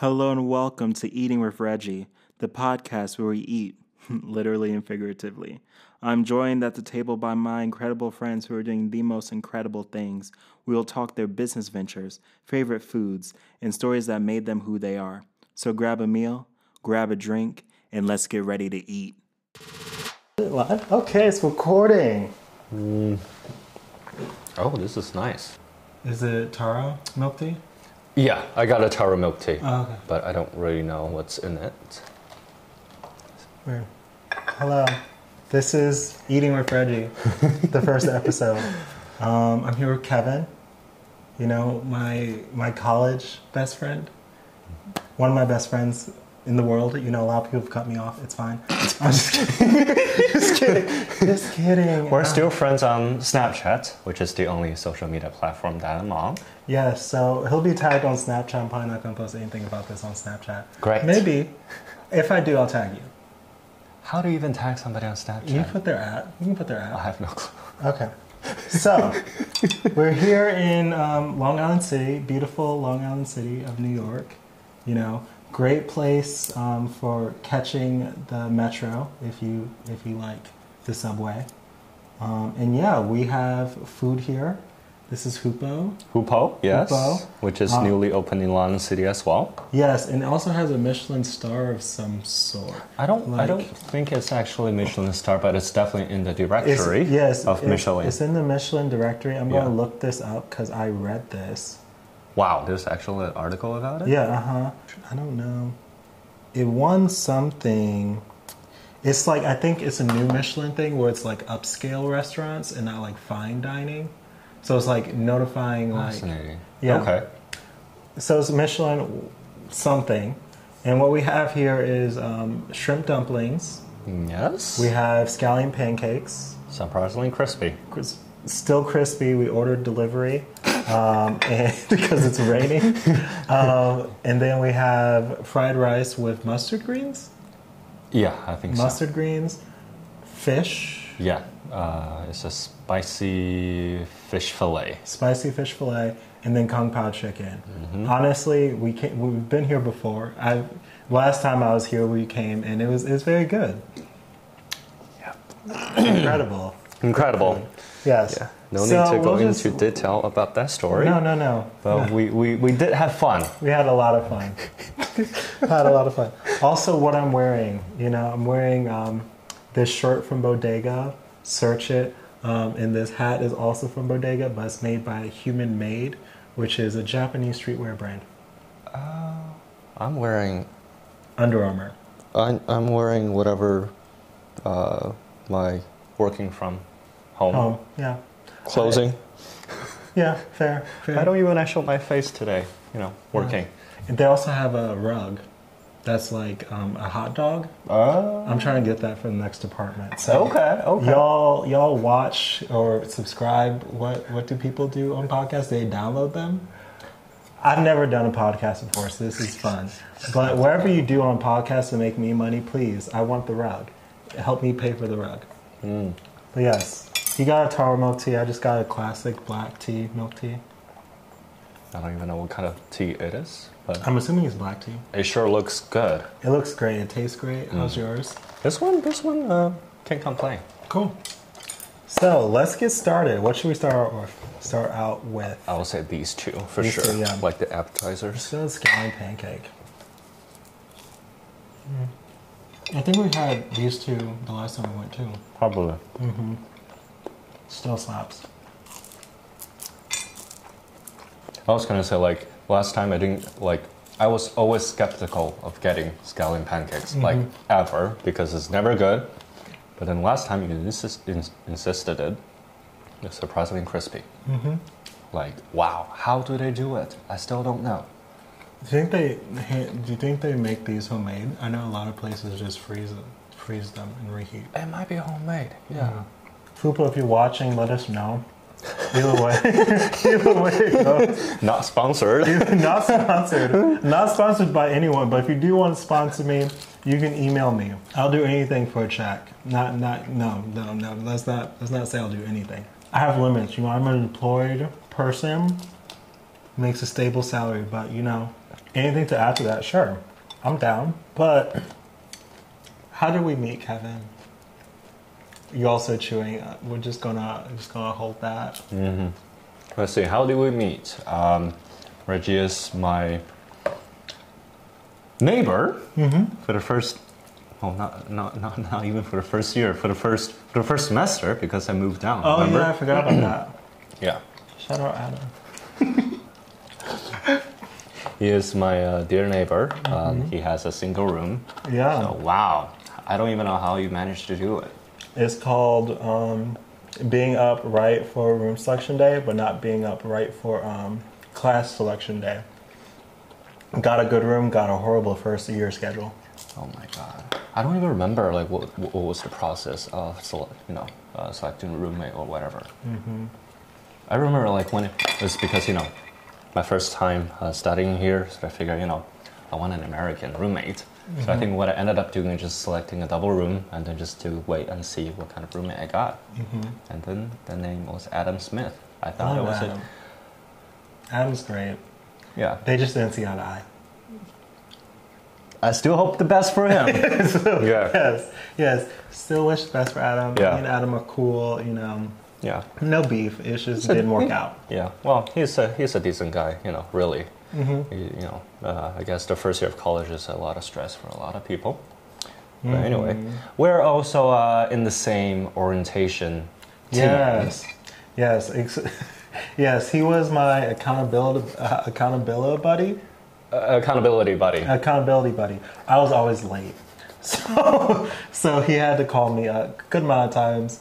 Hello and welcome to Eating with Reggie, the podcast where we eat, literally and figuratively. I'm joined at the table by my incredible friends who are doing the most incredible things. We will talk their business ventures, favorite foods, and stories that made them who they are. So grab a meal, grab a drink, and let's get ready to eat. Okay, it's recording. Mm. Oh, this is nice. Is it taro milk tea? Yeah, I got a taro milk tea, Oh, okay. but I don't really know what's in it. Weird. Hello. This is Eating with Reggie, the first episode. Um, I'm here with Kevin. You know, my my college best friend. One of my best friends in the world. You know, a lot of people have cut me off. It's fine. I'm just kidding. just kidding. Just kidding. We're still friends on Snapchat, which is the only social media platform that I'm on. Yes, so he'll be tagged on Snapchat. I'm probably not going to post anything about this on Snapchat. Great. Maybe. If I do, I'll tag you. How do you even tag somebody on Snapchat? You put their at. You can put their at. I have no clue. Okay. So, we're here in um, Long Island City, beautiful Long Island City of New York. You know, great place um, for catching the metro if you if you like the subway. Um, and yeah, we have food here. This is Hupo. Hupo, yes, Hupo. which is Uh, newly opened in London City as well. Yes, and it also has a Michelin star of some sort. I don't, I don't think it's actually Michelin star, but it's definitely in the directory yes, of it's, Michelin. It's in the Michelin directory. I'm going to look this up because I read this. Wow, there's actually an article about it. Yeah, uh huh. I don't know. It won something. It's like I think it's a new Michelin thing where it's like upscale restaurants and not like fine dining. So it's like notifying like Yeah. Okay. so it's Michelin something. And what we have here is um, shrimp dumplings. Yes. We have scallion pancakes. Surprisingly crispy. Cris- Still crispy. We ordered delivery um, and because it's raining. Um, and then we have fried rice with mustard greens. Yeah, I think so. mustard greens, fish, Yeah, uh, it's a spicy fish fillet. spicy fish fillet, and then kung pao chicken. Mm-hmm. Honestly, we came, we've been here before. I last time I was here, we came and it was it was very good. Incredible. Incredible. Yes. Yeah, no So need to go we'll just- into detail about that story. No, no, no. But No. we, we, we did have fun. We had a lot of fun. had a lot of fun. Also, what I'm wearing, you know, I'm wearing um, this shirt from Bodega. Search it. Um, and this hat is also from Bodega, but it's made by Human Made, which is a Japanese streetwear brand. Oh. I'm wearing Under Armour. I'm, I'm wearing whatever uh, my working from home Oh, yeah. Clothing. Yeah, fair. fair. I don't even show my face today. You know, working. And they also have a rug that's like um, a hot dog. Oh. I'm trying to get that for the next department. So Okay. Okay. Y'all, y'all watch or subscribe. What what do people do on podcasts? They download them. I've never done a podcast before, so this is fun. But wherever you do on podcasts to make me money, please, I want the rug. Help me pay for the rug. Mm. But yes, you got a taro milk tea. I just got a classic black tea, milk tea. I don't even know what kind of tea it is, but I'm assuming it's black tea. it sure looks good. It looks great. It tastes great. How's mm. yours? This one, this one, uh, can't complain. Cool. So let's get started. What should we start out with? Start out with I will say these two for These sure, two, yeah. like the appetizers. still scallion pancake. Hmm. I think we had these two the last time we went too. Probably. Mm-hmm. Still slaps. I was gonna say like last time I didn't like I was always skeptical of getting scallion pancakes like ever because it's never good. But then last time you insist, ins- insisted it, it's surprisingly crispy. Mm-hmm. Like wow, how do they do it? I still don't know. Do you think they? Do you think they make these homemade? I know a lot of places just freeze them, freeze them and reheat. It might be homemade. Yeah. Hupo, if you're watching, let us know. Either way, either way, it goes. Not sponsored. not sponsored. Not sponsored by anyone, but if you do want to sponsor me, you can email me. I'll do anything for a check. Not not no, no, no. Let's not let's not say I'll do anything. I have limits. You know, I'm an employed person, makes a stable salary, but you know, Anything to add to that? Sure, I'm down. But how did we meet, Kevin? You also chewing. uh, We're just gonna just gonna hold that. Let's see, how did we meet? Um, Reggie is my neighbor for the first, well, not, not, not, not even for the first year, for the first, for the first semester because I moved down. Oh remember? yeah, I forgot about that. Yeah. Shout out Adam. He is my uh, dear neighbor. Um, he has a single room. Yeah, So, wow. I don't even know how you managed to do it. It's called um, being up right for room selection day, but not being up right for um, class selection day. Got a good room, got a horrible first year schedule. Oh my god. I don't even remember like what, what was the process of select, you know uh, selecting a roommate or whatever. I remember like when it was because you know my first time uh, studying here, so I figured you know I want an American roommate. So I think what I ended up doing is just selecting a double room and then just to wait and see what kind of roommate I got. Mm-hmm. And then the name was Adam Smith. I thought it oh, was Adam. a Adam's great. yeah. They just didn't see eye to eye. I still hope the best for him. yeah. Yes, yes. Still wish the best for Adam. Yeah. Me and Adam are cool. You know, Yeah. no beef. It just It's a- didn't work out. Yeah, well, he's a he's a decent guy, you know. Really, Mm-hmm. you, you know. Uh, I guess the first year of college is a lot of stress for a lot of people. Mm-hmm. But anyway, we're also uh, in the same orientation. team. Yes, yes, ex- yes. He was my accountability uh, accountability buddy. Uh, accountability buddy. Accountability buddy. I was always late, so so he had to call me a good amount of times.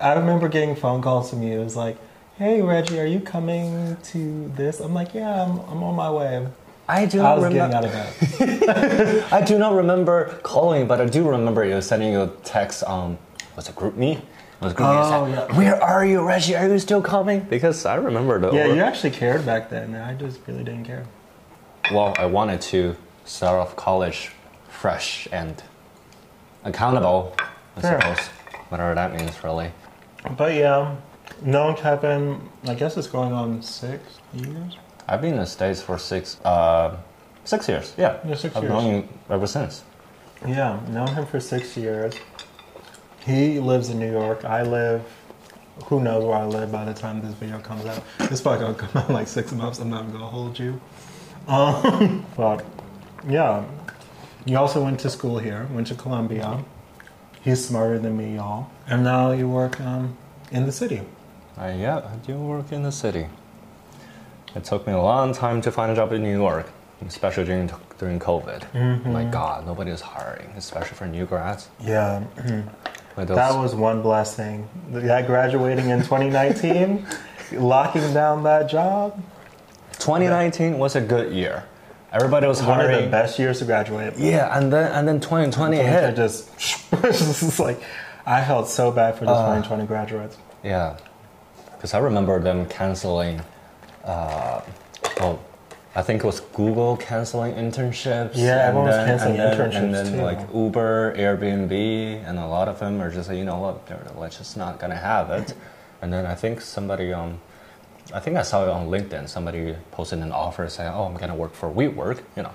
I remember getting phone calls from you. It was like, "Hey Reggie, are you coming to this?" I'm like, "Yeah, I'm, I'm on my way." I do I not was getting remember. out of bed. I do not remember calling, but I do remember you sending you a text. Um, was it GroupMe? It was GroupMe. Oh, I said, yeah. Where are you, Reggie? Are you still coming? Because I remember the. Yeah, you actually cared back then. I just really didn't care. well, I wanted to start off college fresh and accountable, I Fair. suppose. Whatever that means, really. But yeah, known Kevin, I guess it's going on six years. I've been in the States for six, uh, six years. Yeah, Yeah, six I've years. known him ever since. Yeah, known him for six years. He lives in New York. I live. Who knows where I live by the time this video comes out? This probably gonna come out in like six months. I'm not gonna hold you. Um, but yeah, you also went to school here. Went to Columbia. He's smarter than me, y'all. And now you work um, in the city. Uh, yeah, I do work in the city. It took me a long time to find a job in New York, especially during during COVID. Mm-hmm. My God, nobody is hiring, especially for new grads. Yeah, those- that was one blessing. That graduating in 2019, locking down that job, 2019 was a good year. Everybody was hiring. one of the best years to graduate. Yeah, and then and then 2020 I hit. just, just like, I felt so bad for the 2020 graduates. Yeah, because I remember them canceling. Uh, oh, I think it was Google canceling internships. Yeah, everyone was canceling and then, internships And then too. like Uber, Airbnb, and a lot of them are just like, you know what, they're let's just not gonna have it. And then I think somebody um, I think I saw it on LinkedIn. Somebody posted an offer saying, "Oh, I'm gonna work for WeWork." You know,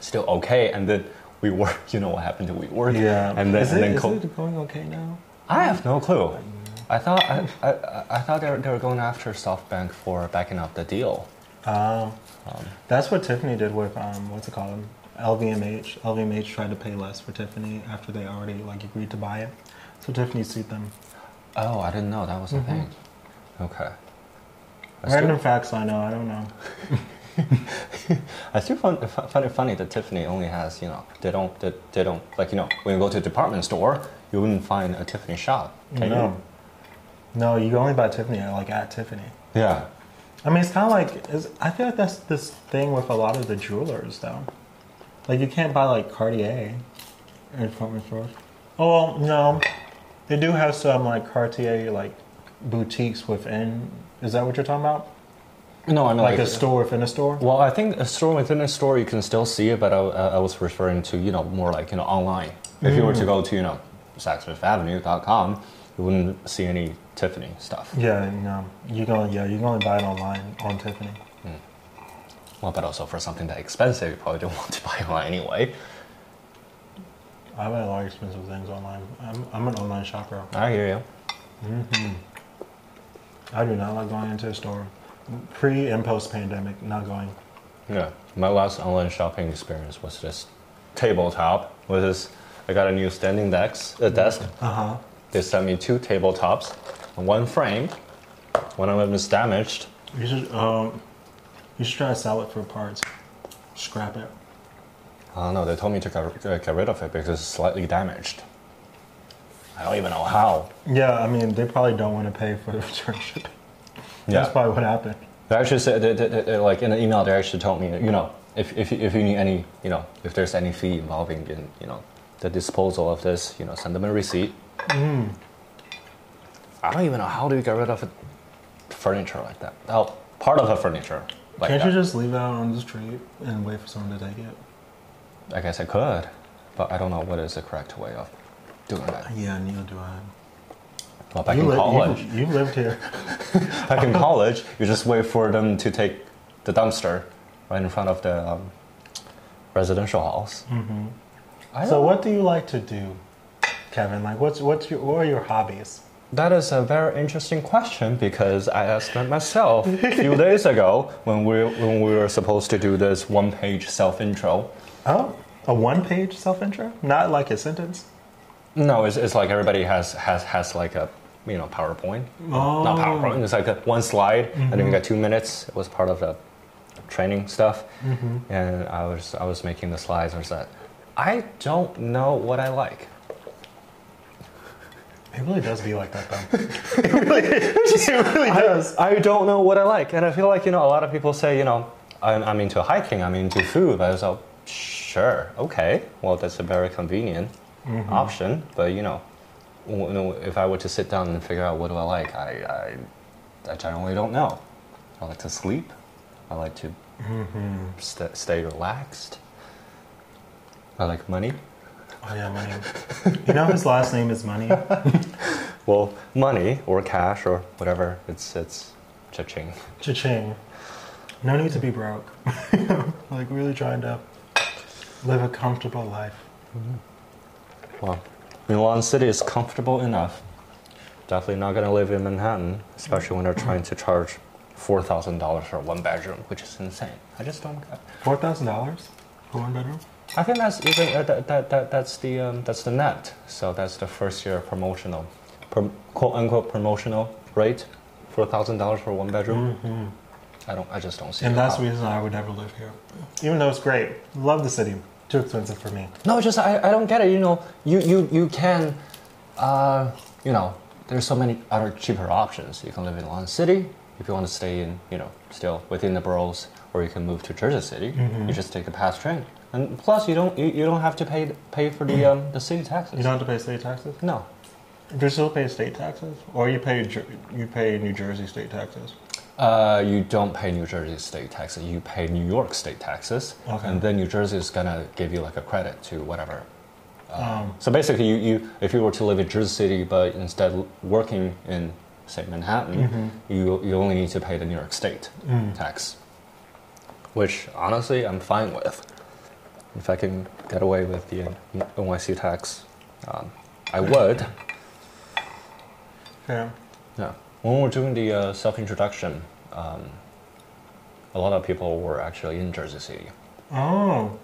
still okay. And then WeWork, you know what happened to WeWork? Yeah. And then is, and then is it going okay now? I have no clue. I thought I, I, I thought they were, they were going after SoftBank for backing up the deal. Um, that's what Tiffany did with, um, what's it called? LVMH. LVMH tried to pay less for Tiffany after they already like agreed to buy it. So Tiffany sued them. Oh, I didn't know that was a thing. Okay. I Random still, facts I know, I don't know. I still find, find it funny that Tiffany only has, you know, they don't, they, they don't, like, you know, when you go to a department store, you wouldn't find a Tiffany shop. Can no. you? No, you can only buy Tiffany at, like at Tiffany. Yeah. I mean, it's kind of like it's, I feel like that's this thing with a lot of the jewelers, though. Like you can't buy like Cartier in department stores. Oh well, no, they do have some like Cartier like boutiques within. Is that what you're talking about? No, I mean, Like, like, a store within a store? Well, I think a store within a store you can still see it, but I, I was referring to you know more like you know online. If you were to mm. go to you know SaksFifthAvenue.com, you wouldn't see any Tiffany stuff. Yeah, no, you can only, yeah you can only buy it online on Tiffany. Well, but also for something that expensive, you probably don't want to buy online anyway. I buy a lot of expensive things online. I'm, I'm an online shopper. I hear you. I do not like going into a store. Pre and post pandemic, not going. Yeah, my last online shopping experience was this tabletop with this. I got a new standing desk. A desk. Uh huh. They sent me two tabletops, and one frame. One of them is damaged. You should um, you should try to sell it for parts. Scrap it. I don't know. They told me to get, get rid of it because it's slightly damaged. I don't even know how. Yeah, I mean they probably don't want to pay for the return shipping. Yeah. That's probably what happened. They actually said, they, they, they- like in an email, they actually told me, you know, if, if, if you need any, you know, if there's any fee involving in, you know, the disposal of this, you know, send them a receipt. Mm. I don't even know how do you get rid of a furniture like that. Oh, part of a furniture like Can't that. you just leave it out on the street and wait for someone to take it? I guess I could, but I don't know what is the correct way of doing that. Yeah, neither do I. Well, back you in college, You, you lived here. back in college, you just wait for them to take the dumpster right in front of the um, residential house. hmm So what do you like to do, Kevin? Like, what's what's your what are your hobbies? That is a very interesting question because I asked that myself a few days ago when we when we were supposed to do this one page self intro. Oh, a one page self intro, not like a sentence. No, it's, it's like everybody has has has like a you know PowerPoint. Oh. Not PowerPoint. It's like a, one slide, and then you got two minutes. It was part of the training stuff, mm-hmm. and I was I was making the slides. I was like, I don't know what I like. It really does be like that, though. it really, it really does. I don't know what I like, and I feel like you know a lot of people say you know I'm, I'm into hiking, I'm into food. I was like, sure, okay, well that's a very convenient mm-hmm. option. But you know, w- you know, if I were to sit down and figure out what do I like, I, I, I generally don't know. I like to sleep. I like to mm-hmm. st- stay relaxed. I like money. Oh yeah, money. You know his last name is Money. Well, money or cash or whatever. It's it's cha-ching. Cha-ching. No need to be broke. like really trying to live a comfortable life. Mm-hmm. Well, Milan City is comfortable enough. Definitely not gonna live in Manhattan, especially when they're trying to charge four thousand dollars for one bedroom, which is insane. I just don't. get- Four thousand dollars for one bedroom. I think that's even uh, that, that, that that's the um, that's the net. So that's the first year promotional, prom, quote unquote promotional rate, for thousand dollars for one bedroom. I don't. I just don't see. It. And that's the reason I would never live here. Even though it's great. Love the city. Too expensive for me. No, just I, I don't get it. You know, you you you can, uh, you know, there's so many other cheaper options. You can live in Long Island City if you want to stay in, you know, still within the boroughs, or you can move to Jersey City. You just take a pass train, and plus you don't you, you don't have to pay pay for the um, the city taxes. You don't have to pay state taxes. no, Do you still pay state taxes, or you pay you pay New Jersey state taxes? uh, you don't pay New Jersey state taxes. You pay New York state taxes, Okay. and then New Jersey is gonna give you like a credit to whatever Um, So basically, you, you if you were to live in Jersey City, but instead working in say Manhattan, you you only need to pay the New York State tax, which honestly I'm fine with. If I can get away with the NYC tax, um, I would. yeah. Yeah. When we're doing the uh, self introduction, um, a lot of people were actually in Jersey City. Oh,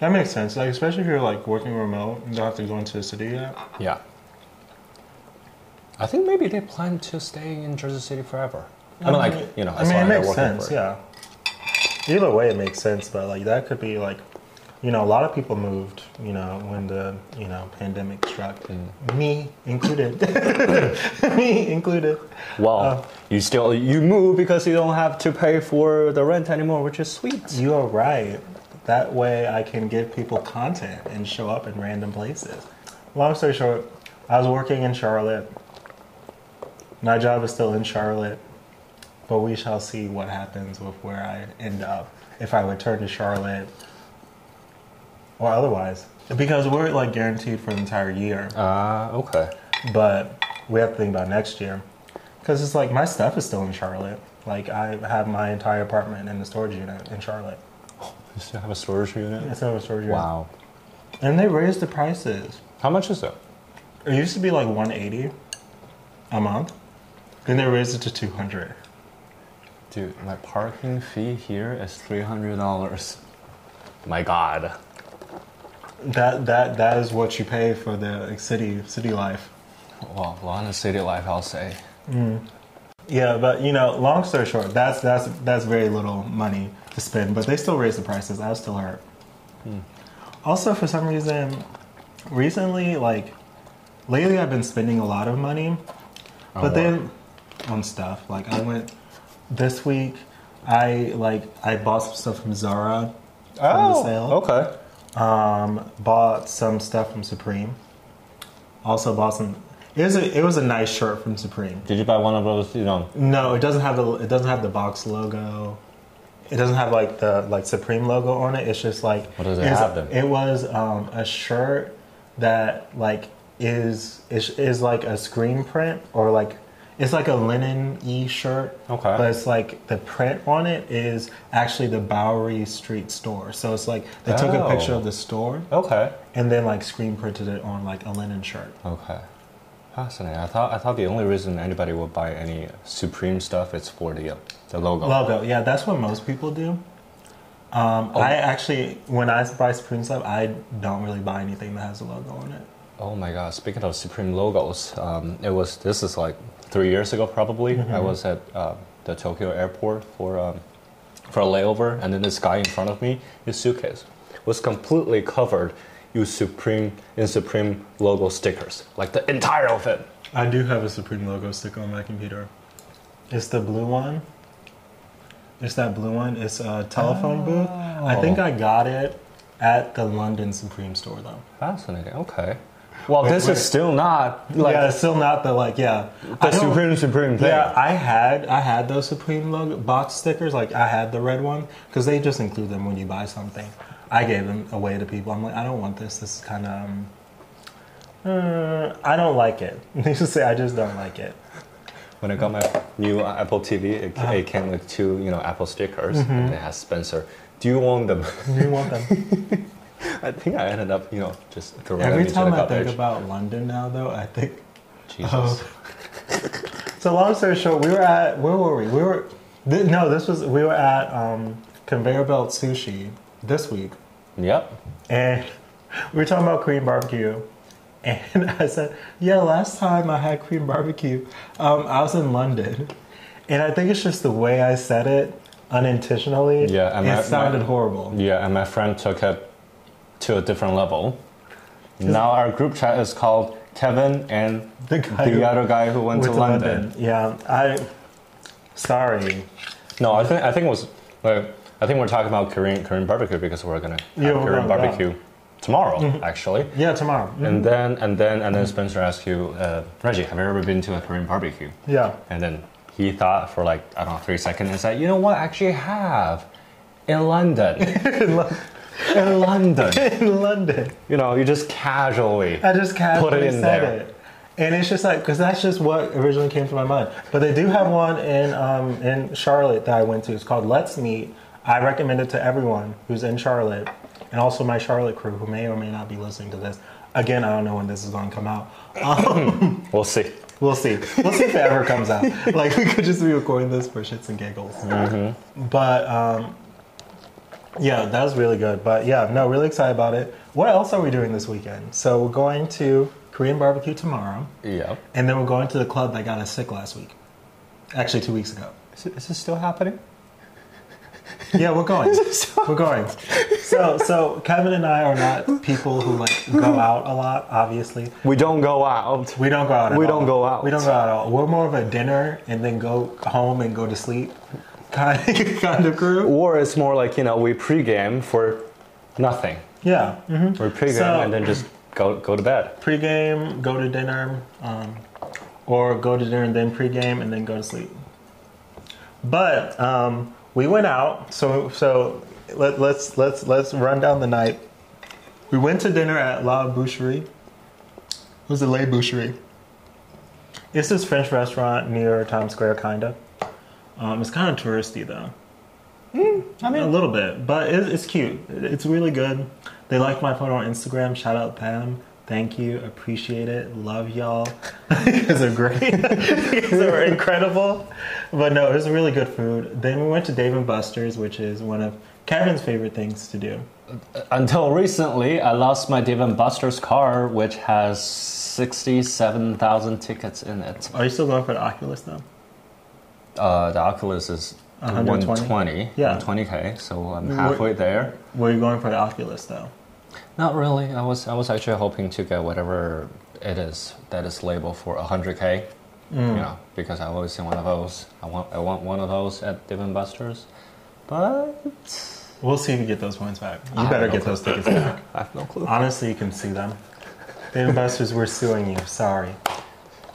that makes sense. Like especially if you're like working remote, you don't have to go into the city yet. Yeah. I think maybe they plan to stay in Jersey City forever. I mean, like you know, I mean, it makes sense. Yeah. Either way, it makes sense. But like that could be like, you know, a lot of people moved. You know, when the you know pandemic struck, Mm. me included. me included. Well, Uh, you still you move because you don't have to pay for the rent anymore, which is sweet. You are right. That way, I can give people content and show up in random places. Long story short, I was working in Charlotte. My job is still in Charlotte, but we shall see what happens with where I end up if I return to Charlotte or otherwise. Because we're like guaranteed for the entire year, Ah, okay. but we have to think about next year. Because it's like my stuff is still in Charlotte. Like I have my entire apartment in the storage unit in Charlotte. You still have a storage unit? It's not a storage unit. Wow. And they raised the prices. How much is it? It used to be like 180 a month. Then they raised it to 200. Dude, my parking fee here is three hundred dollars. My God. That that that is what you pay for the city city life. Well, a lot of city life, I'll say. Mm. Yeah, but you know, long story short, that's that's that's very little money to spend, but they still raise the prices. I was still hurt. Hmm. Also, for some reason, recently, like lately, I've been spending a lot of money, On but then on stuff. Like I went this week. I like I bought some stuff from Zara the oh, sale. okay. Um, bought some stuff from Supreme. Also bought some. It was a it was a nice shirt from Supreme. Did you buy one of those? You know, No, it doesn't have the it doesn't have the box logo. It doesn't have like the like Supreme logo on it. It's just like What does it have then? It was um, a shirt that like is is is like a screen print or like it's like a linen e shirt. Okay. But it's like the print on it is actually the Bowery Street store. So it's like they took a Oh. picture of the store okay. and then like screen printed it on like a linen shirt. Okay. Fascinating. I thought I thought the only reason anybody would buy any Supreme stuff is for the the logo. Logo, yeah, that's what most people do. Um, Oh. I actually, when I buy Supreme stuff, I don't really buy anything that has a logo on it. Oh my god! Speaking of Supreme logos, um, it was this is like three years ago probably. Mm-hmm. I was at uh, the Tokyo airport for um, for a layover, and then this guy in front of me, his suitcase was completely covered in Supreme in Supreme logo stickers, like the entire of it. I do have a Supreme logo sticker on my computer. It's the blue one. It's that blue one. It's a telephone booth. I think I got it at the London Supreme store though. Fascinating. Okay. Well, Wait, this wait. is still not like yeah, it's still not the like yeah. The Supreme Supreme thing. Yeah, I had I had those Supreme logo box stickers. Like I had the red one because they just include them when you buy something. I gave them away to people. I'm like, I don't want this. This is kind of. Um, uh, I don't like it. They just say I just don't like it. When I got my new Apple TV, it, Uh-huh. it came with two, you know, Apple stickers, Mm-hmm. and it has Spencer. Do you want them? Do you want them? I think I ended up, you know, just throwing Every time I think about London now, though, I think. Jesus. Oh. So long story short, we were at where were we? We were th- no, this was we were at um, Conveyor Belt Sushi this week. Yep. And we were talking about Korean barbecue. And I said, yeah, last time I had Korean barbecue, um, I was in London. And I think it's just the way I said it unintentionally. Yeah, and it my- sounded my- horrible. Yeah, and my friend took it to a different level. Now our group chat is called Kevin and The the, guy who other guy who went to London. Yeah, I. Sorry. No, I think I think it was. Like, I think we're talking about Korean Korean barbecue because we're gonna have Yeah, Korean gonna- yeah. barbecue tomorrow, actually. Yeah, tomorrow. Mhm. And then and then and then Spencer asked you, uh, Reggie, have you ever been to a Korean barbecue? Yeah. And then he thought for like I don't know three seconds and said, you know what? I actually have in London. in London. in London. You know, you just casually. I just casually Put it in said there. it. And it's just like, because that's just what originally came to my mind. But they do have one in um, in Charlotte that I went to. It's called Let's Meet. I recommend it to everyone who's in Charlotte, and also my Charlotte crew who may or may not be listening to this. Again, I don't know when this is going to come out. Um, We'll see. we'll see. We'll see if it ever comes out. Like we could just be recording this for shits and giggles. But um, yeah, that was really good. But yeah, no, really excited about it. What else are we doing this weekend? So we're going to Korean barbecue tomorrow, Yeah. and then we're going to the club that got us sick last week. Actually, two weeks ago. Is, it, is this still happening? Yeah, we're going. we're going. So, so Kevin and I are not people who like go out a lot. Obviously, We don't go out. we don't go out. At We all. don't go out. We don't go out at all. We're more of a dinner and then go home and go to sleep kind of, crew. Or it's more like, you know, we pregame for nothing. Yeah. hmm We pregame So- and then just go go to bed. Pre-game, go to dinner, um, or go to dinner and then pre-game and then go to sleep. But um, we went out. So so let, let's let's let's run down the night. We went to dinner at La Boucherie. It was the La Boucherie. It's this French restaurant near Times Square, kinda. Um, it's kind of touristy though. i mean a little bit, but it, it's cute. It's really good. They like my photo on Instagram. Shout out Pam. Thank you. Appreciate it. Love y'all. you guys are great. you guys are incredible. But no, it was really good food. Then we went to Dave and Buster's, which is one of Kevin's favorite things to do. Until recently, I lost my Dave and Buster's car, which has 67,000 tickets in it. Are you still going for the Oculus though? Uh, the Oculus is 120? 120, Yeah. 120k, so I'm halfway there. Were you going for the Oculus though? Not really. I was I was actually hoping to get whatever it is that is labeled for 100k. Mm. You know, because I've always seen one of those. I want I want one of those at Dave and Buster's, but We'll see if you get those points back. You have better no get clue. those tickets back. I have no clue. Honestly, you can see them. And Buster's, we're suing you. Sorry.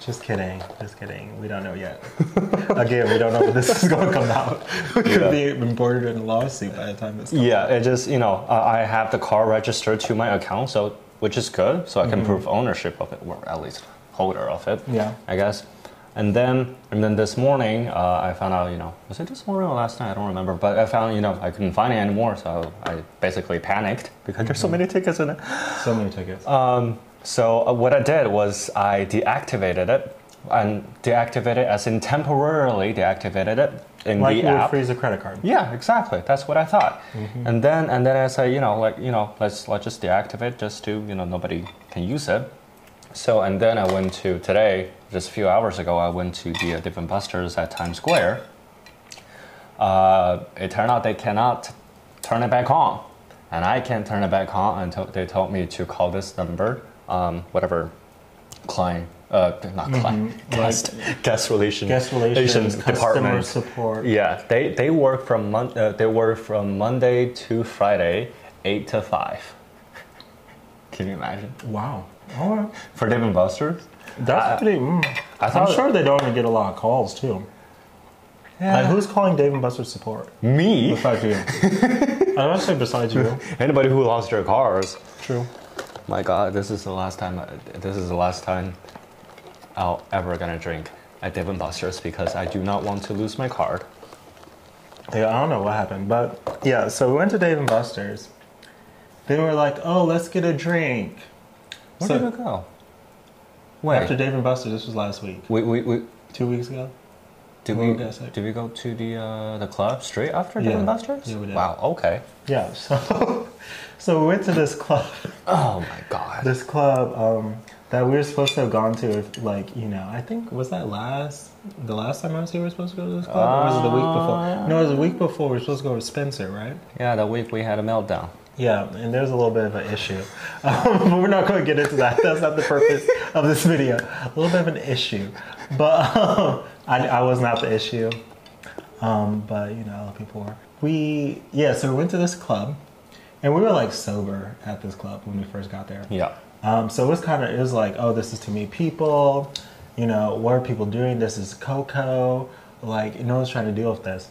Just kidding. Just kidding. We don't know yet. Again, we don't know when this is going to come out. We could Yeah. be embroidered in a lawsuit by the time this comes Yeah, it just you know uh, I have the car registered to my account, so which is good, so I can prove ownership of it, or at least holder of it. Mm-hmm. Yeah. I guess. And then and then this morning uh, I found out you know was it this morning or last night I don't remember, but I found you know I couldn't find it anymore, so I basically panicked because there's so many tickets in it. So many tickets. Um, so uh, what I did was I deactivated it and deactivated as in temporarily deactivated it in like the app. freeze a credit card. Yeah, exactly. That's what I thought. Mm-hmm. And then and then I said, you know, like you know, let's let's just deactivate just to you know nobody can use it. So and then I went to today, just a few hours ago, I went to the uh, Dave and Busters at Times Square. Uh, it turned out they cannot turn it back on, and I can't turn it back on until they told me to call this number, um, whatever client, uh, not client, guest, guest relation, Mm-hmm. Guest relations, customer department. support. Yeah, they, they work from mon- uh, they work from Monday to Friday, eight to five. Can you imagine Wow. All right. for Dave and Buster's? That's I- pretty. Mm. I I'm sure they don't even get a lot of calls, too. Like, who's calling Dave and Buster's support? me. Besides you. I must say, besides you. Anybody who lost their cars. True. My God, this is the last time. I, this is the last time I'll ever gonna drink at Dave and Buster's because I do not want to lose my card. Yeah, I don't know what happened, but yeah. So we went to Dave and Buster's. They were like, "Oh, let's get a drink." Where So- did it go? Wait, After Dave and Buster's, this was last week, we we, we two weeks ago. Did we were you gonna say? did we go to the uh, the club straight after Yeah. and Buster's? Yeah, we did. Wow. Okay. Yeah. So, so we went to this club. Oh my God. This club um, that we were supposed to have gone to, if, like you know, I think was that last the last time I was here. We were supposed to go to this club, or was it the week before? No, it was the week before. We were supposed to go to Spencer, right? Yeah, the week we had a meltdown. Yeah, and there's a little bit of an issue. Um, but we're not going to get into that. That's not the purpose of this video. A little bit of an issue. But um, I, I was not the issue. Um, but, you know, other people were. We, yeah, so we went to this club. And we were like sober at this club when we first got there. Yeah. Um, so it was kind of, it was like, oh, this is to meet people. You know, what are people doing? This is Coco. Like, no one's trying to deal with this.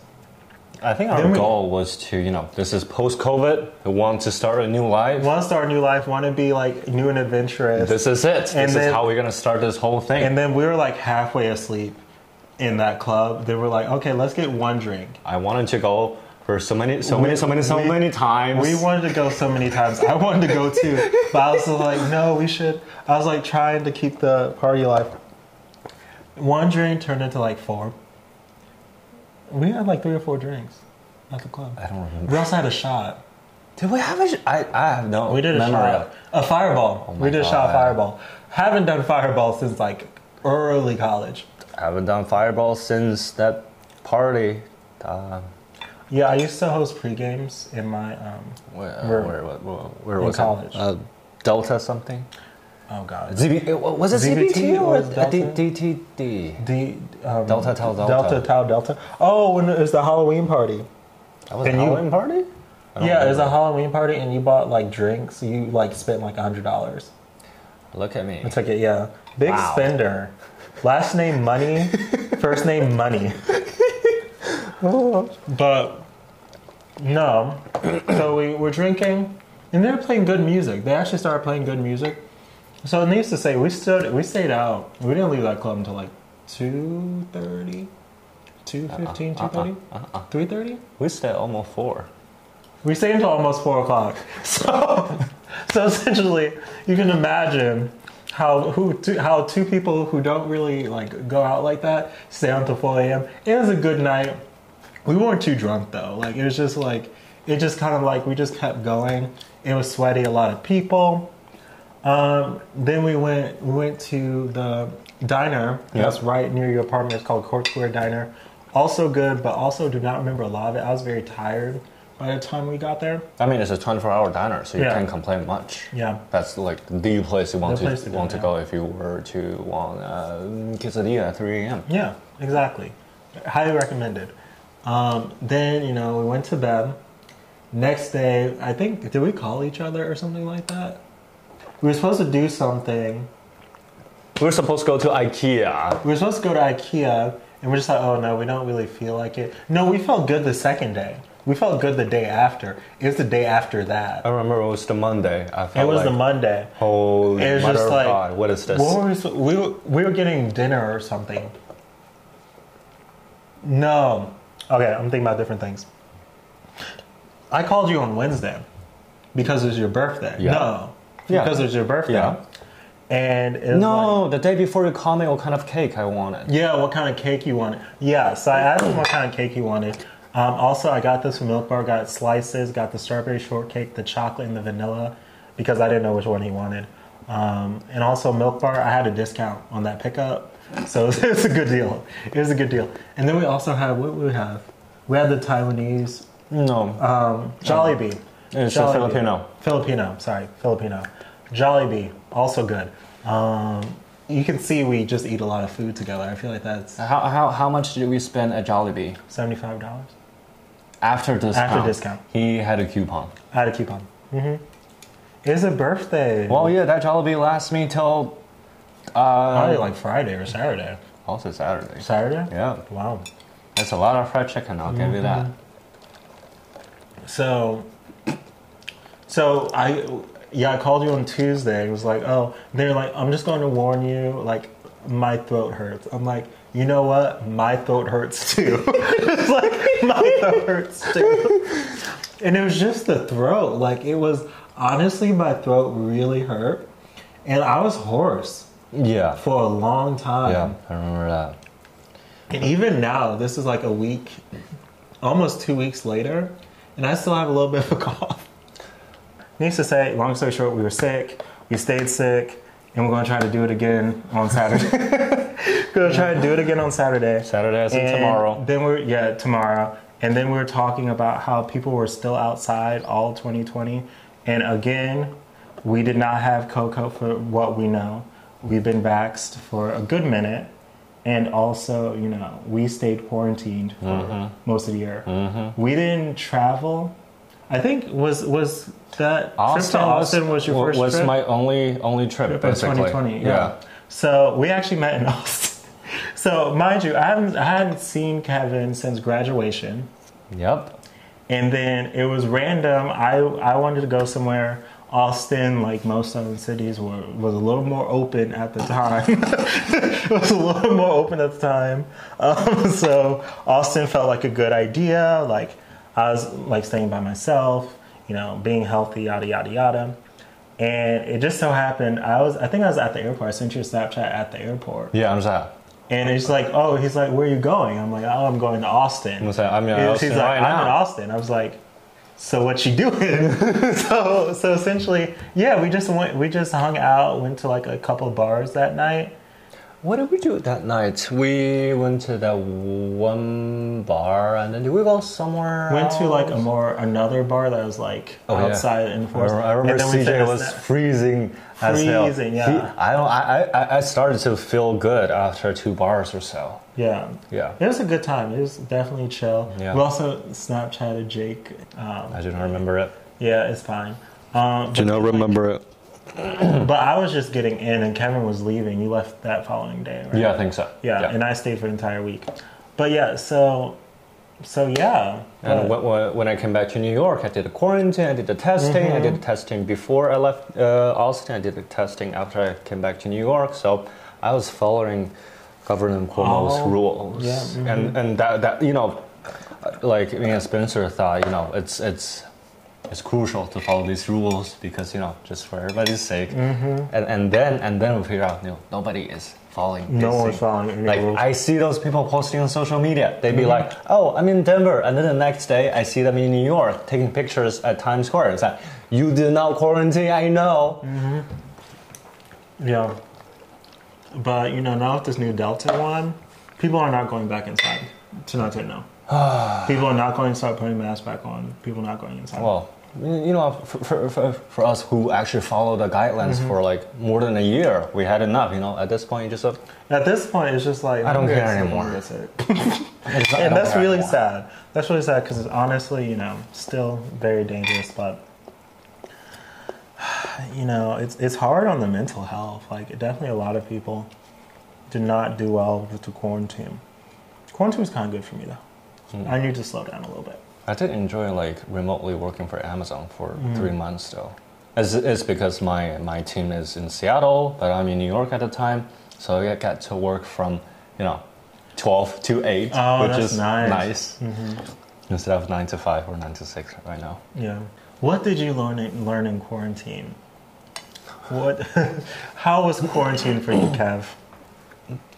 I think our goal was to, you know, this is post COVID. We want to start a new life. Want to start a new life, want to be like new and adventurous. This is it. And this then- is how we're gonna start this whole thing. And then we were like halfway asleep in that club. They were like, okay, let's get one drink. I wanted to go for so many, so We- many, so many, so we- many times. We wanted to go so many times. I wanted to go too. But I was like, no, we should. I was like trying to keep the party alive. One drink turned into like four. We had like three or four drinks at the club. I don't remember. We also had a shot. Did we have a? Sh- I, I have no We did a memory shot. of. A fireball. Oh we did a shot of fireball. Haven't done fireball since like early college. I haven't done fireball since that party. Uh, Yeah, I used to host pre games in my um, where, Where- where, where, where, where in was college. it? Uh, Delta something. Oh god. ZB, uh, was it ZBT ZBT or was Delta? D- DTD? The um, Delta Tau Delta. Delta Tau Delta. Oh, it was the Halloween party. That was a And you- Halloween party. I don't Yeah, it was a. Halloween party, and you bought like drinks. You like spent like a hundred dollars. Look at me. I took it. Yeah, big Wow. spender. Last name Money, first name Money. but no, so we were drinking, and they were playing good music. They actually started playing good music. So needless to say, we stood, we stayed out. We didn't leave that club until like two thirty. 2.15, Uh-uh, 2.30? uh-uh. uh-uh. 3.30? We stayed almost four. We stayed until almost 4 o'clock. So, so essentially, you can imagine how who two, how two people who don't really like go out like that stay until 4 a.m. It was a good night. We weren't too drunk though. Like it was just like it just kind of like we just kept going. It was sweaty, a lot of people. Um, then we went went to the diner Yep. that's right near your apartment. It's called Court Square Diner. Also good, but also do not remember a lot of it. I was very tired by the time we got there. I mean, it's a 24-hour diner, so you Yeah. can't complain much. Yeah. That's like the place you want The to to go, want to yeah. go if you were to want uh, quesadilla at 3 a.m. Yeah, exactly. Highly recommended. Um, then you know we went to bed. Next day, I think did we call each other or something like that? We were supposed to do something. We were supposed to go to IKEA. We were supposed to go to IKEA, and we're just like, oh no, we don't really feel like it. No, we felt good the second day. We felt good the day after. It was the day after that. I remember it was the Monday. I It was like, the Monday. holy It was mother just of like, God, what is this? What were we, we, were, we were getting dinner or something. No. Okay, I'm thinking about different things. I called you on Wednesday because it was your birthday. Yeah. No. Yeah. Because it's your birthday. Yeah. And was like, No, the day before you called me what kind of cake I wanted. yeah, what kind of cake you wanted? Yeah, so I asked him what kind of cake he wanted. Um, also, I got this from Milk Bar. Got slices. Got the strawberry shortcake, the chocolate, and the vanilla, because I didn't know which one he wanted. Um, and also, Milk Bar. I had a discount on that pickup, so it was a good deal. It was a good deal. And then we also had what we have? We had the Taiwanese No, um, Jollibee. It's a Filipino. Filipino, sorry, Filipino. Jollibee, also good. Um, you can see we just eat a lot of food together. I feel like that's how, how, how much did we spend at Jollibee? seventy-five dollars. After discount. After discount. He had a coupon. I had a coupon. Mm-hmm. It's a birthday. Well, yeah, that Jollibee lasts me till probably uh, like Friday or Saturday. also Saturday. Saturday? Yeah, Wow. that's a lot of fried chicken. I'll give you that. So, so I, yeah, I called you on Tuesday. It was like, oh, they're like, I'm just going to warn you, like, my throat hurts. I'm like, you know what? My throat hurts too. it's like my throat hurts too. And it was just the throat. Like it was honestly, my throat really hurt, and I was hoarse Yeah, for a long time. yeah, I remember that. And even now, this is like a week, almost two weeks later, and I still have a little bit of a cough. Needs to say, long story short, we were sick, we stayed sick, and we're going to try to do it again on Saturday. going to try to do it again on Saturday. Saturday And tomorrow. Then we're, yeah, tomorrow. And then we were talking about how people were still outside all 2020. And again, we did not have cocoa for what we know. We've been vaxxed for a good minute. And also, you know, we stayed quarantined for Mm-hmm. most of the year. We didn't travel. I think was was that trip to Austin was, your wa- first was trip? my only only trip, Trip basically. 2020. Yeah. So we actually met in Austin. So mind you, I haven't I hadn't seen Kevin since graduation, Yep. and then it was random. I I wanted to go somewhere. Austin, like most southern cities, were, was a little more open at the time. it was a little more open at the time. Um, so Austin felt like a good idea. Like I was like staying by myself, you know, being healthy, yada yada yada. And it just so happened I was I think I was at the airport. I sent you a Snapchat at the airport. Yeah, I'm just that. And it's like, oh, he's like, where are you going? I'm like, oh, I'm going to Austin. I'm saying, I'm in Austin she's like, right I'm in. Austin. I was like, so what you doing? so so essentially, yeah, we just went, we just hung out, went to like a couple of bars that night. What did we do that night? We went to that one bar, and then did we go somewhere? Went to like a more another bar that was like Oh, yeah. outside in I Forest. remember, I remember And then CJ was snap- freezing as hell. Freezing, He- yeah. I don't. I, I I started to feel good after two bars or so. Yeah. Yeah. It was a good time. It was definitely chill. Yeah. We also Snapchatted Jake. Um, I do not remember it. yeah, it's fine. Um, Do not remember it. but I was just getting in, and Kevin was leaving. You left that following day, right? Yeah, I think so. Yeah, and I stayed for the entire week. But yeah, so so yeah. And when- when, I came back to New York, I did the quarantine, I did the testing, I did the testing before I left uh, Austin, I did the testing after I came back to New York. So I was following Governor Cuomo's Oh, rules, yeah, mhm. and and that that you know, like me and Spencer thought, you know, it's it's it's crucial to follow these rules because you know just for everybody's sake, Mm-hmm. and and then and then we figure out, you know, nobody is following. No one's following Like rules. I see those people posting on social media. They'd Mm-hmm. be like, "Oh, I'm in Denver," and then the next day I see them in New York taking pictures at Times Square. It's like, "You did not quarantine, I know." Mm. Yeah. But you know, now with this new Delta one, people are not going back inside. To not to no. people are not going to start putting masks back on. People are not going inside. Well, you know, for, for, for, for us who actually follow the guidelines Mm-hmm. for like more than a year, we had enough. You know, at this point, you just uh, At this point, it's just like I don't care anymore. let me get sick. it's not- and that's really anymore. sad. That's really sad because it's honestly, you know, still very dangerous. But you know, it's it's hard on the mental health. Like definitely, a lot of people did not do well with the quarantine. Quarantine was kind of good for me though. Hmm. I need to slow down a little bit. I did enjoy like remotely working for Amazon for Mm-hmm. three months though. It's, it's because my, my team is in Seattle, but I'm in New York at the time, so I got to work from you know, twelve to eight, Oh, which is nice. Mm-hmm. Instead of nine to five or nine to six right now. Yeah. What did you learn in, learn in quarantine? What? How was quarantine for you, Kev?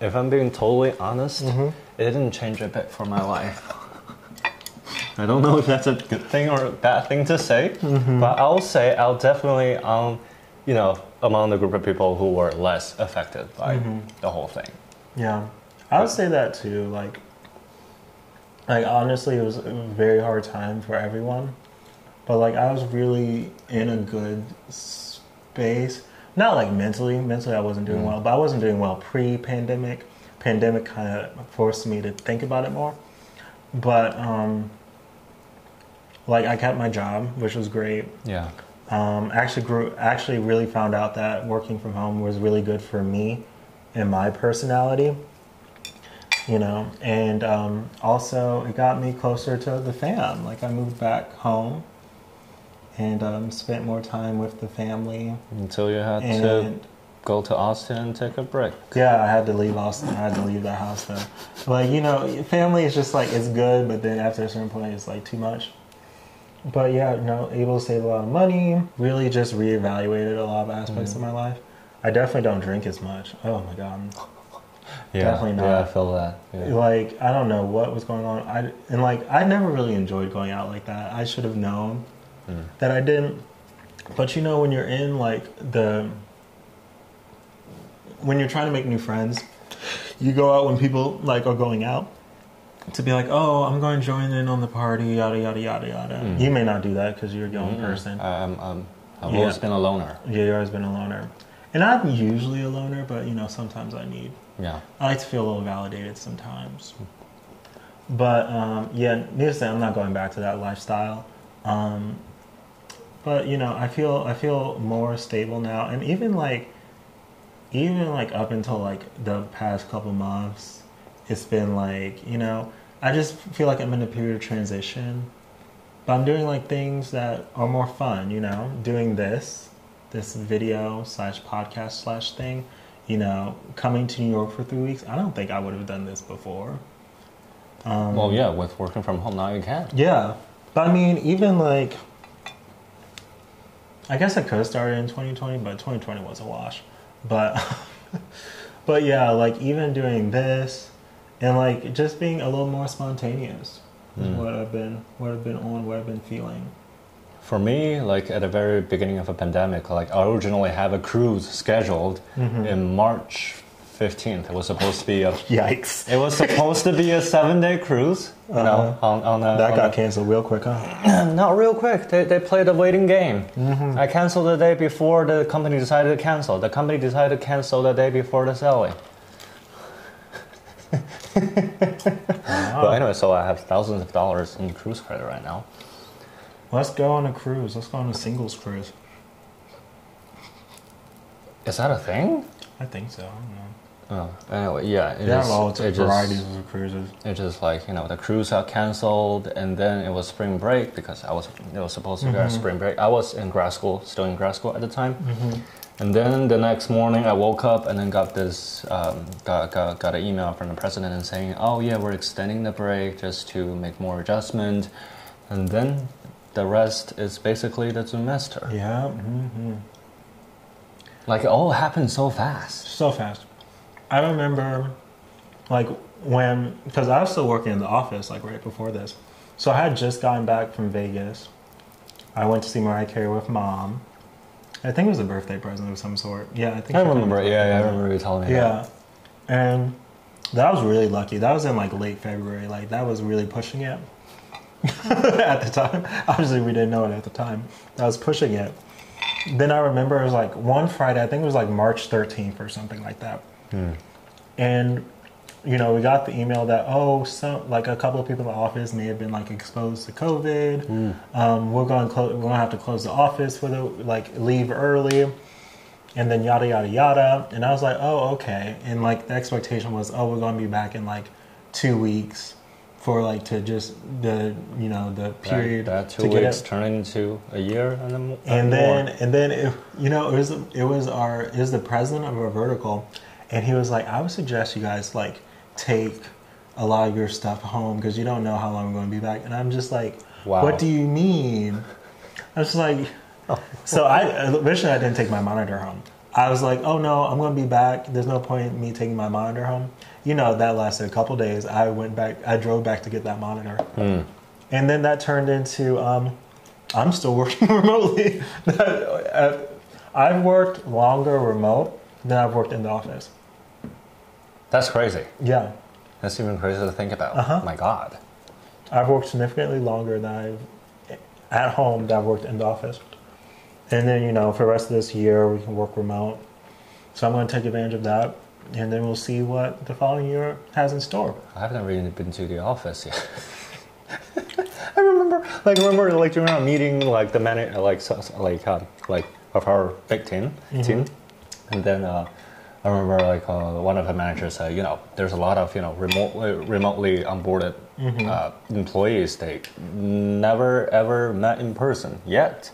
If I'm being totally honest, Mm-hmm. it didn't change a bit for my life. I don't know if that's a good thing or a bad thing to say, Mm-hmm. but I'll say I'll definitely, um, you know, among the group of people who were less affected by Mm-hmm. the whole thing. Yeah, I would say that too. Like, like honestly, it was a very hard time for everyone, but like I was really in a good space. Not like mentally. Mentally, I wasn't doing well, but I wasn't doing well pre-pandemic. Pandemic kind of forced me to think about it more. But um, like I kept my job, which was great. Yeah. Um, actually grew actually really found out that working from home was really good for me and my personality you know and um, also it got me closer to the fam like i moved back home and um, spent more time with the family Until you had to go to Austin and take a break. yeah i had to leave austin i had to leave that house though like you know family is just like it's good but then after a certain point it's like too much but yeah, you know, able to save a lot of money. Really, just reevaluated a lot of aspects Mm-hmm. of my life. I definitely don't drink as much. Oh my god, Yeah. Definitely not. Yeah, I feel that. Yeah. like I don't know what was going on. I and like I never really enjoyed going out like that. I should have known Mm. that I didn't. But you know, when you're in like the when you're trying to make new friends, you go out when people like are going out to be like, oh, I'm going to join in on the party, yada yada yada yada. Mm. You may not do that because you're a young Mm. person. Um, um, I've Yeah. always been a loner. Yeah, you've always been a loner. And I'm usually a loner, but you know, sometimes I need. Yeah. I like to feel a little validated sometimes. But um, yeah, needless to say, I'm not going back to that lifestyle. Um, but you know, I feel I feel more stable now, and even like, even like up until like the past couple months, it's been like you know, I just feel like I'm in a period of transition. But I'm doing like things that are more fun, you know, doing this, this video slash podcast slash thing, you know, coming to New York for three weeks. I don't think I would have done this before. Um, Well, yeah, with working from home now you can. yeah, but I mean, even like, I guess I could have started in 2020, but 2020 was a wash. But, but yeah, like even doing this, and like just being a little more spontaneous is Mm. what I've been, what I've been on, what I've been feeling. For me, like at the very beginning of a pandemic, like I originally have a cruise scheduled Mm-hmm. in March 15th. It was supposed to be a Yikes! it was supposed to be a seven day cruise. You know, Uh-huh. on, on a, That on got a- canceled real quick, huh? Not real quick. They, they played a waiting game. Mm-hmm. I canceled the day before the company decided to cancel. The company decided to cancel the day before the sailing. But anyway, so I have thousands of dollars in cruise credit right now. Let's go on a cruise. Let's go on a singles cruise. Is that a thing? I think so. I don't know. Oh, anyway, yeah. It have just- all it sorts just- of varieties of cruises. It just like you know the cruise got canceled, and then it was spring break because I was it was supposed to be Mm-hmm. a spring break. I was in grad school, still in grad school at the time, Mm-hmm. and then the next morning I woke up and then got this um, got, got got an email from the president and saying, oh yeah, we're extending the break just to make more adjustment, and then the rest is basically the semester. Yeah. hmm Like it all happened so fast. So fast. I remember, like, when, because I was still working in the office, like, right before this. So I had just gotten back from Vegas. I went to see Mariah Carey with mom. I think it was a birthday present of some sort. Yeah, I think I she remember. me Yeah, yeah, I remember you telling me. that. Yeah. And that was really lucky. That was in like late February. Like that was really pushing it at the time. Obviously, we didn't know it at the time. That was pushing it. Then I remember it was like one Friday, I think it was like March 13th or something like that. And, you know, we got the email that, oh, some, like a couple of people in the office may have been like exposed to COVID. Um, we're going to close, we're going to have to close the office for the, like, leave early and then yada yada yada and i was like oh okay and like the expectation was oh we're going to be back in like two weeks for like to just the you know the period That, two to weeks it. turned into a year and then and more. then and then it, you know it was it was our it was the president of our vertical and he was like i would suggest you guys like take a lot of your stuff home because you don't know how long i'm going to be back and i'm just like Wow. what do you mean i was like so I originally I didn't take my monitor home. I was like, oh no, I'm gonna be back. There's no point in me taking my monitor home. You know, that lasted a couple days. I went back. I drove back to get that monitor, and then that turned into um, I'm still working remotely. Uh, I've worked longer remote than I've worked in the office. That's crazy. Yeah, That's even crazy to think about. Uh-huh. My God. I've worked significantly longer than I've at home than I've worked in the office. And then, you know, for the rest of this year, we can work remote. So I'm going to take advantage of that. And then we'll see what the following year has in store. I haven't really been to the office yet. I remember, like, remember, like during our meeting, like the manager, like, like, uh, like of our big team, team, and then uh, I remember, like, uh, one of the managers said, you know, there's a lot of, you know, remote, remotely onboarded uh, employees they never ever met in person yet.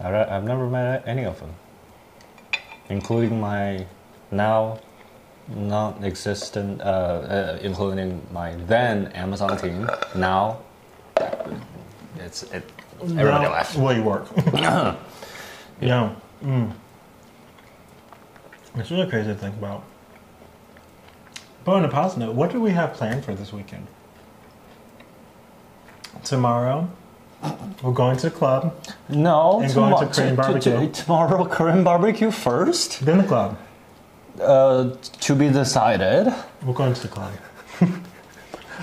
I, I've never met any of them, including my now non-existent, uh, uh, including my then Amazon team. Now, it's it. Everybody Now, left. You work? yeah. Mm. It's really crazy to think about. But on a positive note, what do we have planned for this weekend? Tomorrow, we're going to the club. No, And going to tomo- Korean t- t- barbecue. t- tomorrow, Korean barbecue first. Then the club. Uh, to be decided. We're going to the club.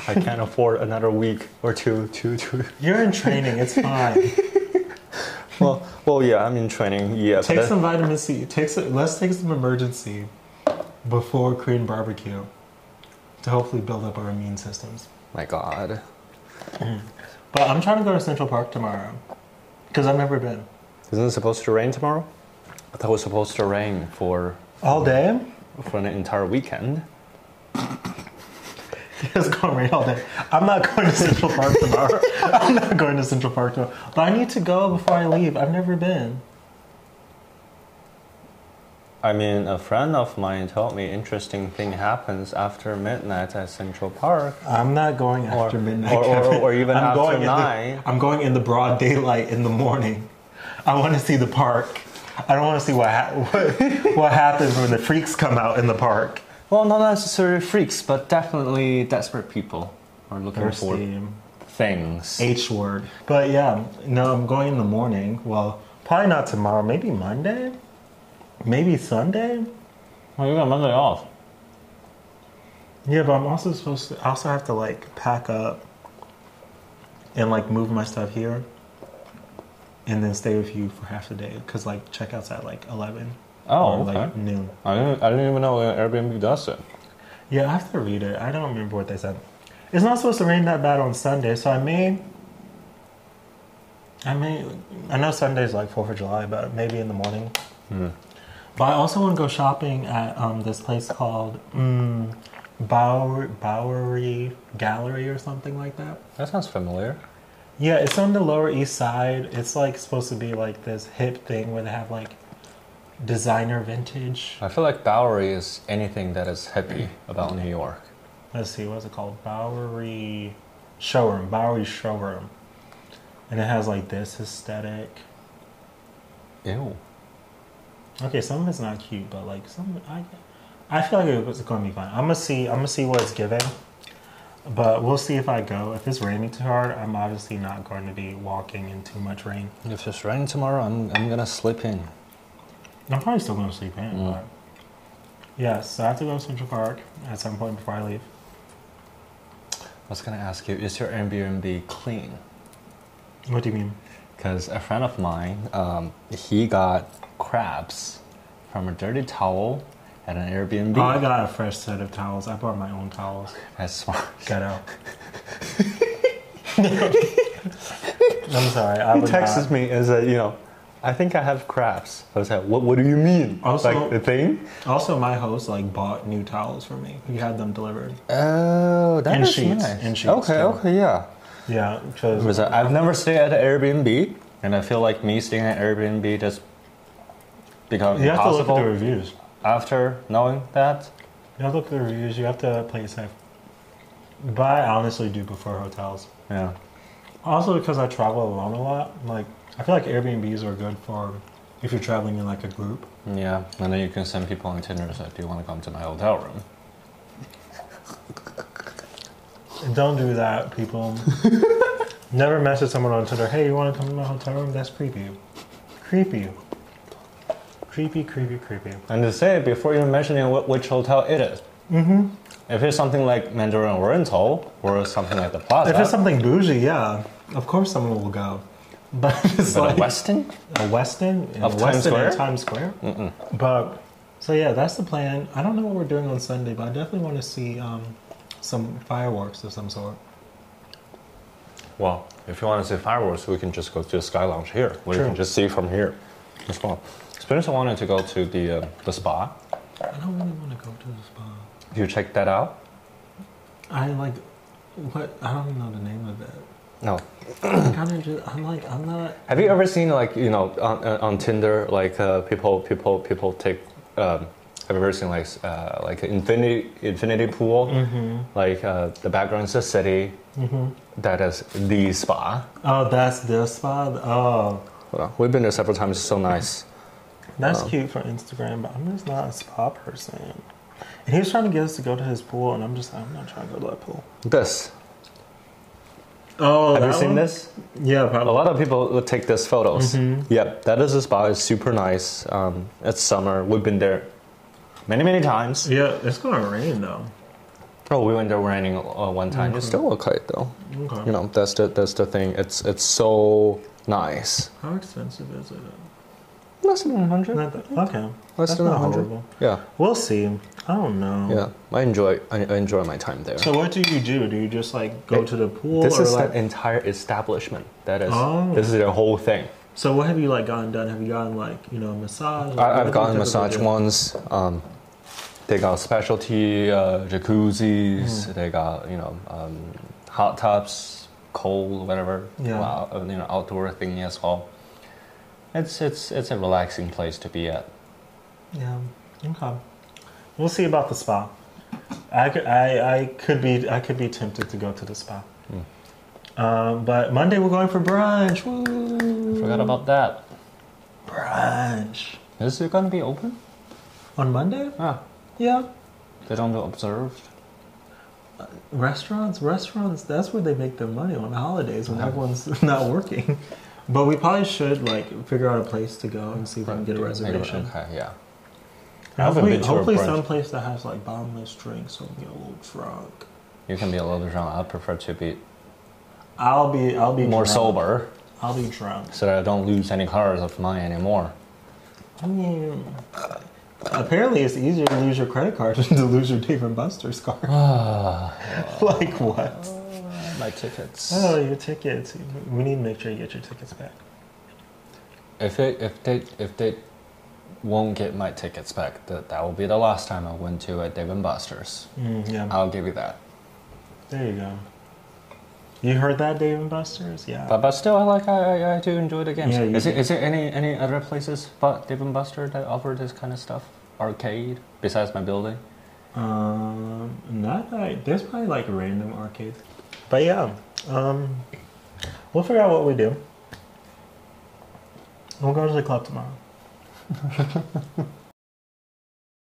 I can't afford another week or two to to. You're in training. It's fine. Well, well, yeah, I'm in training. Yeah, Take but- some vitamin C. Take some, let's take some Emergen-C before Korean barbecue to hopefully build up our immune systems. My God. But I'm trying to go to Central Park tomorrow because I've never been. Isn't it supposed to rain tomorrow? I thought it was supposed to rain for All day? for an entire weekend. It's going to rain all day. I'm not going to Central Park tomorrow. I'm not going to Central Park tomorrow. But I need to go before I leave. I've never been. I mean, a friend of mine told me interesting thing happens after midnight at Central Park. I'm not going Or- after midnight. or- or- or even I'm after going in the- nine. I'm going in the broad daylight in the morning. I want to see the park. I don't want to see what, ha- what what happens when the freaks come out in the park. Well, not necessarily freaks, but definitely desperate people are looking for things. H word. But yeah, no, I'm going in the morning. Well, probably not tomorrow. Maybe Monday. Maybe Sunday. Well, you got Monday off. Yeah, but I'm also supposed to. I also have to like pack up and like move my stuff here, and then stay with you for half the day because like checkouts at like eleven Oh, or like okay. I didn't, I didn't even know Airbnb does it. Yeah, I have to read it. I don't remember what they said. It's not supposed to rain that bad on Sunday, so I may. I may. I know Sunday's like Fourth of July, but maybe in the morning. Hmm. But I also want to go shopping at um, this place called mm, Bower, Bowery Gallery or something like that. That sounds familiar. Yeah, it's on the Lower East Side. It's like supposed to be like this hip thing where they have like designer vintage. I feel like Bowery is anything that is hippie about New York. Let's see, what's it called? Bowery Showroom. Bowery Showroom. And it has like this aesthetic. Ew. Okay, some of it's not cute, but like some, I, I feel like it's going to be fun. I'm gonna see. I'm gonna see what it's giving, but we'll see if I go. If it's raining too hard, I'm obviously not going to be walking in too much rain. If it's raining tomorrow, I'm, I'm gonna slip in. I'm probably still going to sleep in, Mm. but yes, so I have to go to Central Park at some point before I leave. I was gonna ask you, is your Airbnb clean? What do you mean? Because a friend of mine, um, he got crabs from a dirty towel at an Airbnb. Oh, I got a fresh set of towels. I brought my own towels. That's smart. Get out. I'm sorry. I He would texts not. me and said, you know, I think I have crabs. I was like, what, what do you mean? Also- like the thing? Also, my host like bought new towels for me. He had them delivered. Oh, that And is sheets, nice. and sheets, okay, too. okay, yeah. Yeah, because Because I've never stayed at an Airbnb, and I feel like me staying at Airbnb just become you have to look at the reviews. after knowing that. You have to look at the reviews. You have to play it safe. But I honestly do prefer hotels. Yeah. Also, because I travel alone a lot. Like, I feel like Airbnbs are good for if you're traveling in like a group. Yeah, and then you can send people on Tinder say, "Do you want to come to my hotel room?" And don't do that, people. Never message someone on Tinder. Hey, you want to come to my hotel room? That's creepy. Creepy. Creepy, creepy, creepy. And to say it before even mentioning what, which hotel it is. Mm-hmm. If it's something like Mandarin Oriental or something like the Plaza, If it's something bougie, yeah, of course someone will go. But it's but like a Westin, a Westin, Of a Times Westin in Square? Times Square. But so yeah, that's the plan. I don't know what we're doing on Sunday, but I definitely want to see um, some fireworks of some sort. well, if you want to see fireworks, we can just go to the Sky Lounge here. We True. can just see from here as well. Spencer wanted to go to the uh, the spa. I don't really want to go to the spa. Do you check that out? I like what I don't even know the name of it. No. I kind of just I'm like I'm not. Have you ever seen like you know on, uh, on Tinder like uh, people people people take um, have you ever seen like uh, like infinity infinity pool Mm-hmm. like uh, the background is a city Mm-hmm. that is the spa. Oh, that's the spa. Oh, Well, we've been there several times. It's so nice. that's Oh. cute for Instagram, but I'm just not a spa person. And he was trying to get us to go to his pool, and I'm just like I'm not trying to go to that pool. This Oh, have you seen this? Yeah, probably. A lot of people would take this photos. Mhm. Yep, that is a spot. It's super nice. Um, it's summer. We've been there many many times. Yeah, it's gonna rain though. Oh, we went there raining uh, one time. It's still okay though. Okay. You know, that's the that's the thing. It's it's so nice. How expensive is it? Less than one hundred. Not that, okay. Less That's than not 100. horrible. Yeah, We'll see. I don't know. yeah. I enjoy I, I enjoy my time there. So what do you do? Do you just like go It- to the pool this or is like? the entire establishment. That is Oh. this is the whole thing. So what have you like gotten done? Have you gotten like you know massage? Like, I, what I've do gotten you massage do? once. Um, they got specialty uh, jacuzzis. Hmm. They got you know um, hot tubs, cold, whatever. Yeah. Wow, uh, you know outdoor thing as well. It's it's it's a relaxing place to be at. Yeah. Okay. We'll see about the spa. I could, I, I could be I could be tempted to go to the spa. Hmm. Um, but Monday we're going for brunch. Woo! Forgot about that. brunch Is it gonna be open? on Monday. Ah, Yeah. they don't do observed. Restaurants, restaurants. That's where they make their money on holidays when everyone's not working. But we probably should like figure out a place to go and see if we can get a reservation. Okay, yeah. I haven't Hopefully, been to a hopefully brunch. some place that has like bottomless drinks so we can get a little drunk. You can be a little drunk. I'd prefer to be I'll be I'll be more drunk. sober I'll be drunk. so that I don't lose any cars of mine anymore. I mean, apparently it's easier to lose your credit card than to lose your Dave and Buster's card. like what? My tickets. Oh, your tickets. We need to make sure you get your tickets back. If it if they if they won't get my tickets back. That that will be the last time I went to a Dave and Buster's. Mm, yeah. I'll give you that. There you go. You heard that, Dave and Buster's? Yeah. But but still, I like I, I, I do enjoy the games. Yeah, is it do. is there any any other places but Dave and Buster that offer this kind of stuff? Arcade besides my building. Um, not that I, there's probably like random arcades. But yeah, um, we'll figure out what we do. We'll go to the club tomorrow.